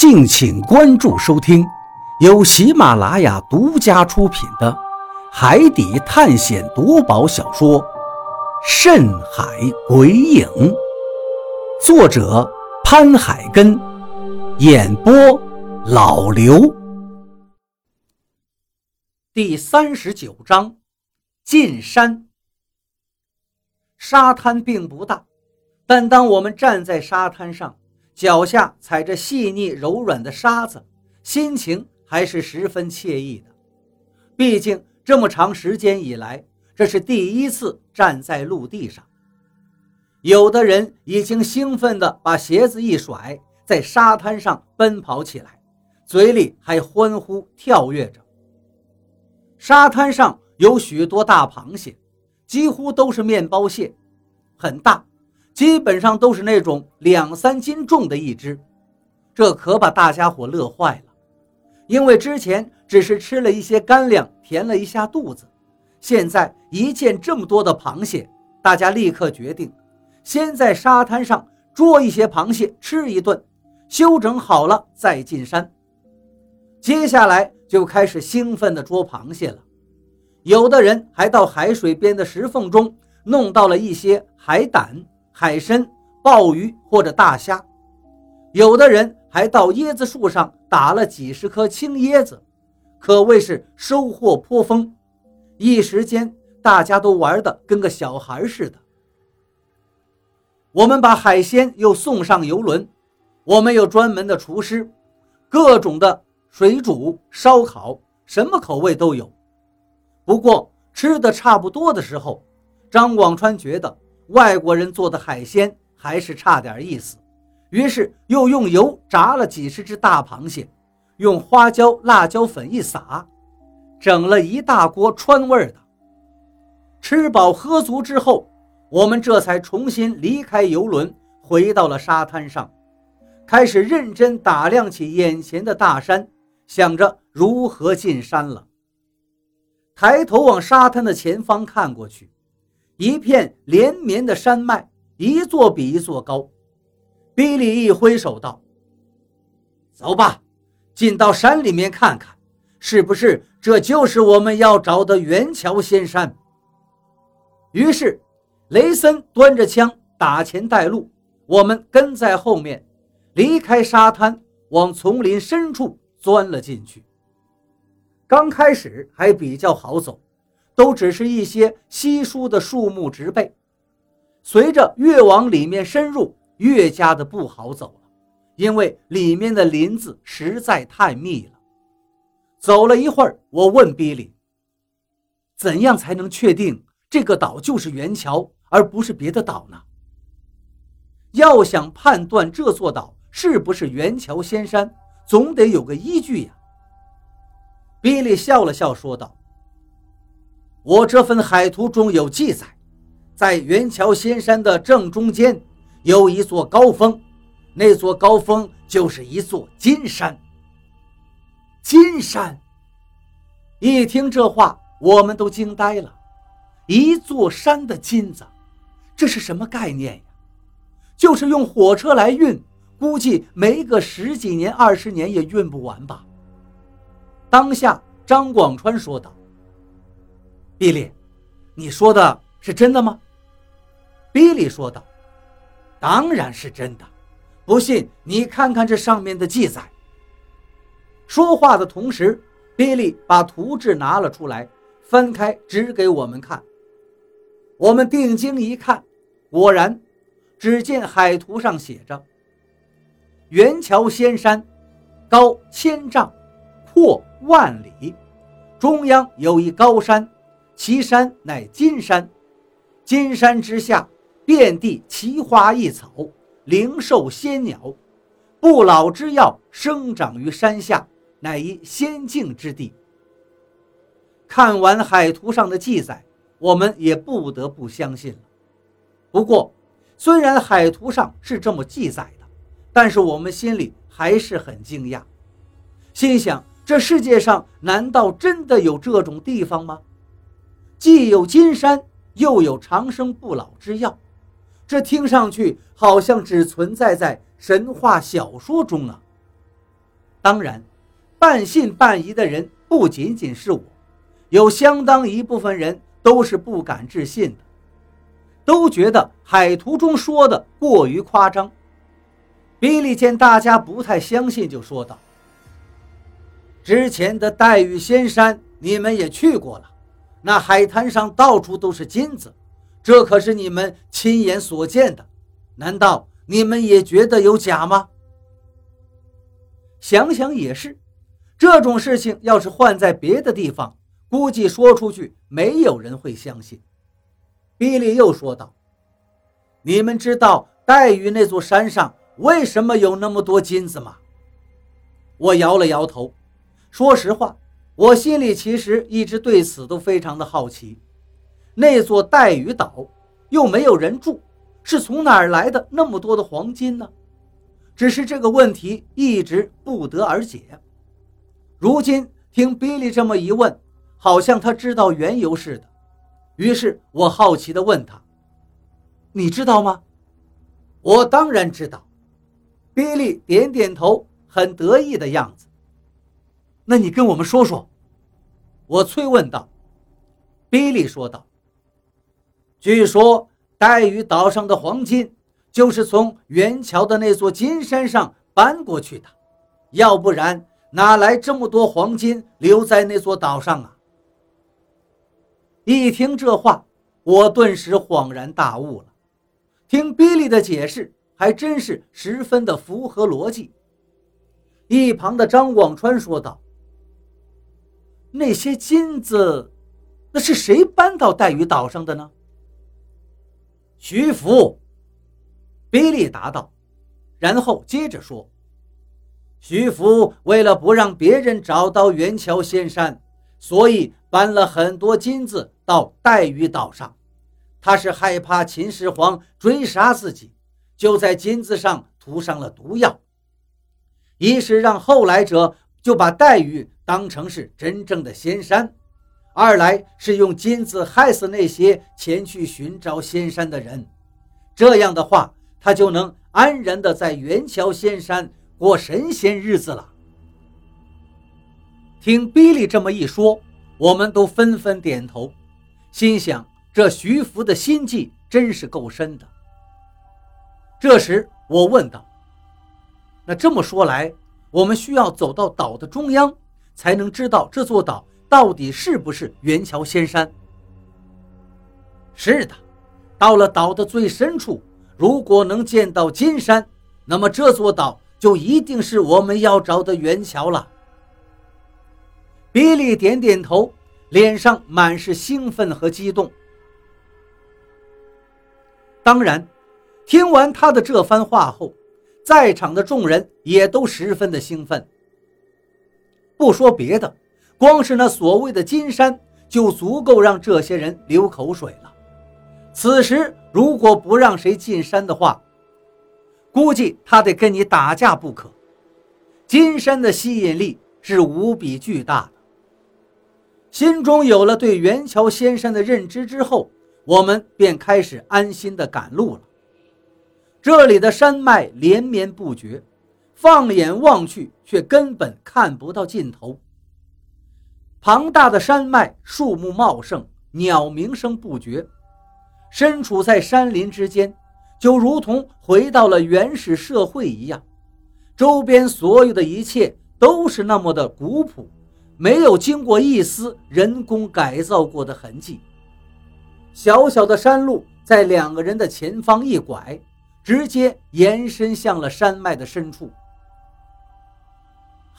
敬请关注收听，由喜马拉雅独家出品的《海底探险夺宝小说》《深海鬼影》，作者潘海根，演播老刘。第三十九章：进山。沙滩并不大，但当我们站在沙滩上，脚下踩着细腻柔软的沙子，心情还是十分惬意的。毕竟这么长时间以来，这是第一次站在陆地上。有的人已经兴奋地把鞋子一甩，在沙滩上奔跑起来，嘴里还欢呼跳跃着。沙滩上有许多大螃蟹，几乎都是面包蟹，很大。基本上都是那种两三斤重的一只，这可把大家伙乐坏了。因为之前只是吃了一些干粮，填了一下肚子，现在一见这么多的螃蟹，大家立刻决定，先在沙滩上捉一些螃蟹吃一顿，休整好了再进山。接下来就开始兴奋地捉螃蟹了，有的人还到海水边的石缝中弄到了一些海胆。海参、鲍鱼或者大虾，有的人还到椰子树上打了几十颗青椰子，可谓是收获颇丰。一时间，大家都玩得跟个小孩似的。我们把海鲜又送上游轮，我们有专门的厨师，各种的水煮、烧烤，什么口味都有。不过吃的差不多的时候，张广川觉得。外国人做的海鲜还是差点意思，于是又用油炸了几十只大螃蟹，用花椒、辣椒粉一撒，整了一大锅川味的。吃饱喝足之后，我们这才重新离开游轮，回到了沙滩上，开始认真打量起眼前的大山，想着如何进山了。抬头往沙滩的前方看过去。一片连绵的山脉，一座比一座高。比利一挥手道：“走吧，进到山里面看看，是不是这就是我们要找的元桥仙山？”于是，雷森端着枪打前带路，我们跟在后面，离开沙滩，往丛林深处钻了进去。刚开始还比较好走。都只是一些稀疏的树木植被，随着越往里面深入，越加的不好走了，因为里面的林子实在太密了。走了一会儿，我问比利：“怎样才能确定这个岛就是元桥，而不是别的岛呢？”要想判断这座岛是不是元桥仙山，总得有个依据呀。比利笑了笑说道。我这份海图中有记载，在元桥仙山的正中间有一座高峰，那座高峰就是一座金山。金山！一听这话，我们都惊呆了。一座山的金子，这是什么概念呀？就是用火车来运，估计没个十几年、二十年也运不完吧。当下，张广川说道。比利，你说的是真的吗？比利说道：“当然是真的，不信你看看这上面的记载。”说话的同时，比利把图纸拿了出来，翻开指给我们看。我们定睛一看，果然，只见海图上写着：“元桥仙山，高千丈，阔万里，中央有一高山。”其山乃金山，金山之下遍地奇花异草，灵兽仙鸟，不老之药生长于山下，乃一仙境之地。看完海图上的记载，我们也不得不相信了。不过，虽然海图上是这么记载的，但是我们心里还是很惊讶，心想：这世界上难道真的有这种地方吗？既有金山，又有长生不老之药，这听上去好像只存在在神话小说中啊！当然，半信半疑的人不仅仅是我，有相当一部分人都是不敢置信的，都觉得海图中说的过于夸张。比利见大家不太相信，就说道：“之前的黛玉仙山你们也去过了，那海滩上到处都是金子，这可是你们亲眼所见的，难道你们也觉得有假吗？”想想也是，这种事情要是换在别的地方，估计说出去没有人会相信。比利又说道：“你们知道黛玉那座山上为什么有那么多金子吗？”我摇了摇头。说实话，我心里其实一直对此都非常的好奇。那座带鱼岛又没有人住，是从哪儿来的那么多的黄金呢？只是这个问题一直不得而解。如今听比利这么一问，好像他知道缘由似的。于是我好奇地问他：“你知道吗？”“我当然知道。”比利点点头，很得意的样子。“那你跟我们说说。”我催问道。比利说道：“据说黛玉岛上的黄金。”就是从元桥的那座金山上搬过去的，要不然哪来这么多黄金留在那座岛上啊？一听这话，我顿时恍然大悟了。听比利的解释，还真是十分的符合逻辑。一旁的张广川说道：“那些金子，那是谁搬到黛玉岛上的呢？”徐福。比利答道，然后接着说：“徐福为了不让别人找到元桥仙山，所以搬了很多金子到黛玉岛上。他是害怕秦始皇追杀自己，就在金子上涂上了毒药。一是让后来者就把黛玉当成是真正的仙山，二来是用金子害死那些前去寻找仙山的人。这样的话。”他就能安然的在元桥仙山过神仙日子了。听比利这么一说，我们都纷纷点头，心想这徐福的心计真是够深的。这时我问道：“那这么说来，我们需要走到岛的中央，才能知道这座岛到底是不是元桥仙山？”是的，到了岛的最深处。如果能见到金山，那么这座岛就一定是我们要找的元桥了。比利点点头，脸上满是兴奋和激动。当然，听完他的这番话后，在场的众人也都十分的兴奋。不说别的，光是那所谓的金山，就足够让这些人流口水了。此时如果不让谁进山的话，估计他得跟你打架不可。金山的吸引力是无比巨大的。心中有了对元桥仙山的认知之后，我们便开始安心的赶路了。这里的山脉连绵不绝，放眼望去却根本看不到尽头。庞大的山脉，树木茂盛，鸟鸣声不绝。身处在山林之间，就如同回到了原始社会一样，周边所有的一切都是那么的古朴，没有经过一丝人工改造过的痕迹。小小的山路在两个人的前方一拐，直接延伸向了山脉的深处。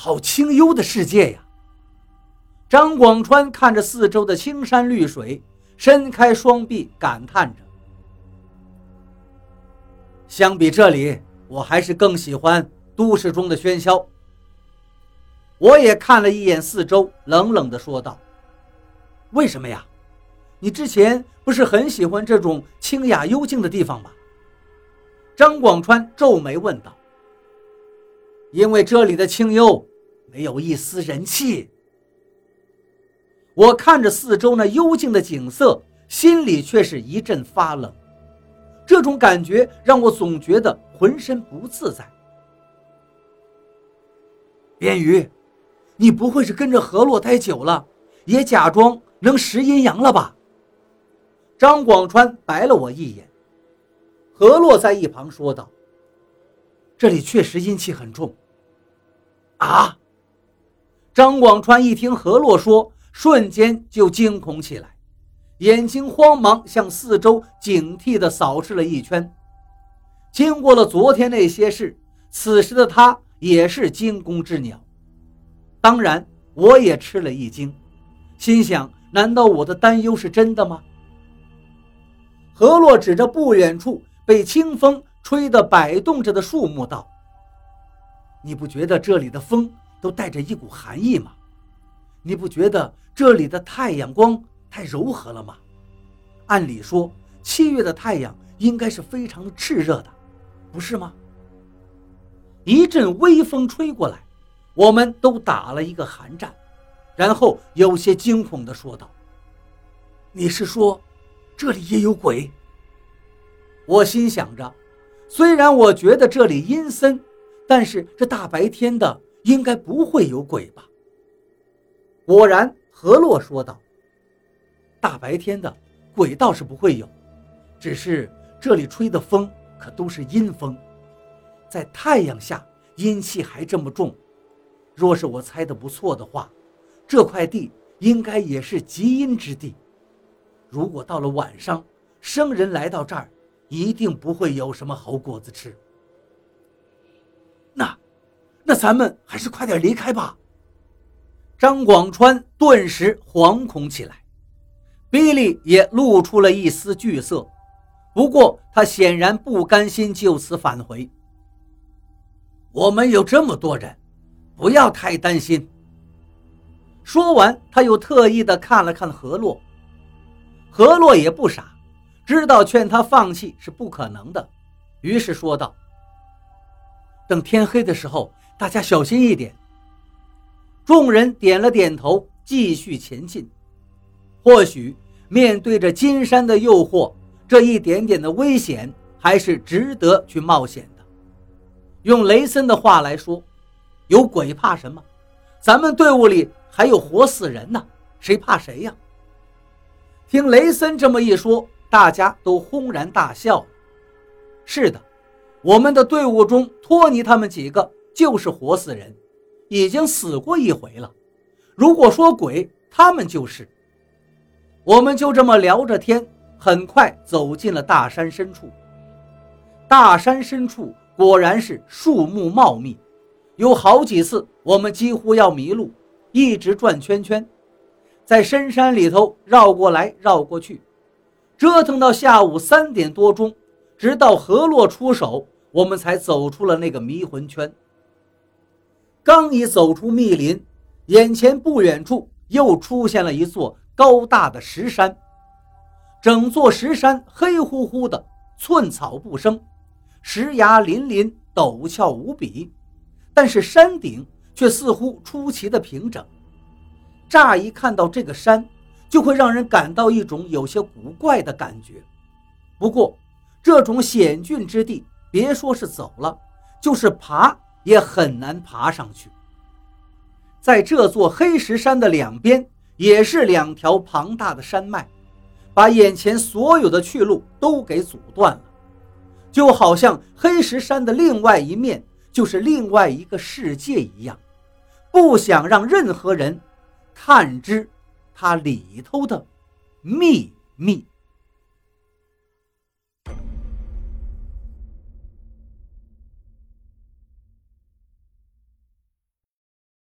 好清幽的世界呀！张广川看着四周的青山绿水。伸开双臂，感叹着：“相比这里，我还是更喜欢都市中的喧嚣。”我也看了一眼四周，冷冷地说道：“为什么呀？你之前不是很喜欢这种清雅幽静的地方吗？”张广川皱眉问道：“因为这里的清幽没有一丝人气。”我看着四周那幽静的景色，心里却是一阵发冷。这种感觉让我总觉得浑身不自在。边鱼，你不会是跟着何洛待久了，也假装能识阴阳了吧？张广川白了我一眼。何洛在一旁说道：“这里确实阴气很重。”啊！张广川一听何洛说，瞬间就惊恐起来，眼睛慌忙向四周警惕地扫视了一圈。经过了昨天那些事，此时的他也是惊弓之鸟。当然，我也吃了一惊，心想：难道我的担忧是真的吗？何洛指着不远处被清风吹得摆动着的树木道：“你不觉得这里的风都带着一股寒意吗？你不觉得这里的太阳光太柔和了吗？按理说，七月的太阳应该是非常炽热的。”不是吗？一阵微风吹过来，我们都打了一个寒战，然后有些惊恐地说道：“你是说，这里也有鬼？”我心想着，虽然我觉得这里阴森，但是这大白天的，应该不会有鬼吧？果然，何洛说道：“大白天的，鬼倒是不会有，只是这里吹的风。”可都是阴风，在太阳下阴气还这么重。若是我猜的不错的话，这块地应该也是极阴之地。如果到了晚上，生人来到这儿，一定不会有什么好果子吃。那，那咱们还是快点离开吧。张广川顿时惶恐起来，比利也露出了一丝惧色。不过，他显然不甘心就此返回。我们有这么多人，不要太担心。说完，他又特意的看了看何洛。何洛也不傻，知道劝他放弃是不可能的，于是说道：“等天黑的时候，大家小心一点。”众人点了点头，继续前进。或许面对着金山的诱惑。这一点点的危险还是值得去冒险的。用雷森的话来说，有鬼怕什么？咱们队伍里还有活死人呢，谁怕谁呀？听雷森这么一说，大家都轰然大笑。是的，我们的队伍中，托尼他们几个就是活死人，已经死过一回了。如果说鬼，他们就是。我们就这么聊着天。很快走进了大山深处。大山深处果然是树木茂密，有好几次我们几乎要迷路，一直转圈圈，在深山里头绕过来绕过去，折腾到下午三点多钟，直到河洛出手，我们才走出了那个迷魂圈。刚一走出密林，眼前不远处又出现了一座高大的石山。整座石山黑乎乎的，寸草不生，石崖林林，陡峭无比。但是山顶却似乎出奇的平整。乍一看到这个山，就会让人感到一种有些古怪的感觉。不过，这种险峻之地，别说是走了，就是爬也很难爬上去。在这座黑石山的两边，也是两条庞大的山脉。把眼前所有的去路都给阻断了，就好像黑石山的另外一面就是另外一个世界一样，不想让任何人探知它里头的秘密。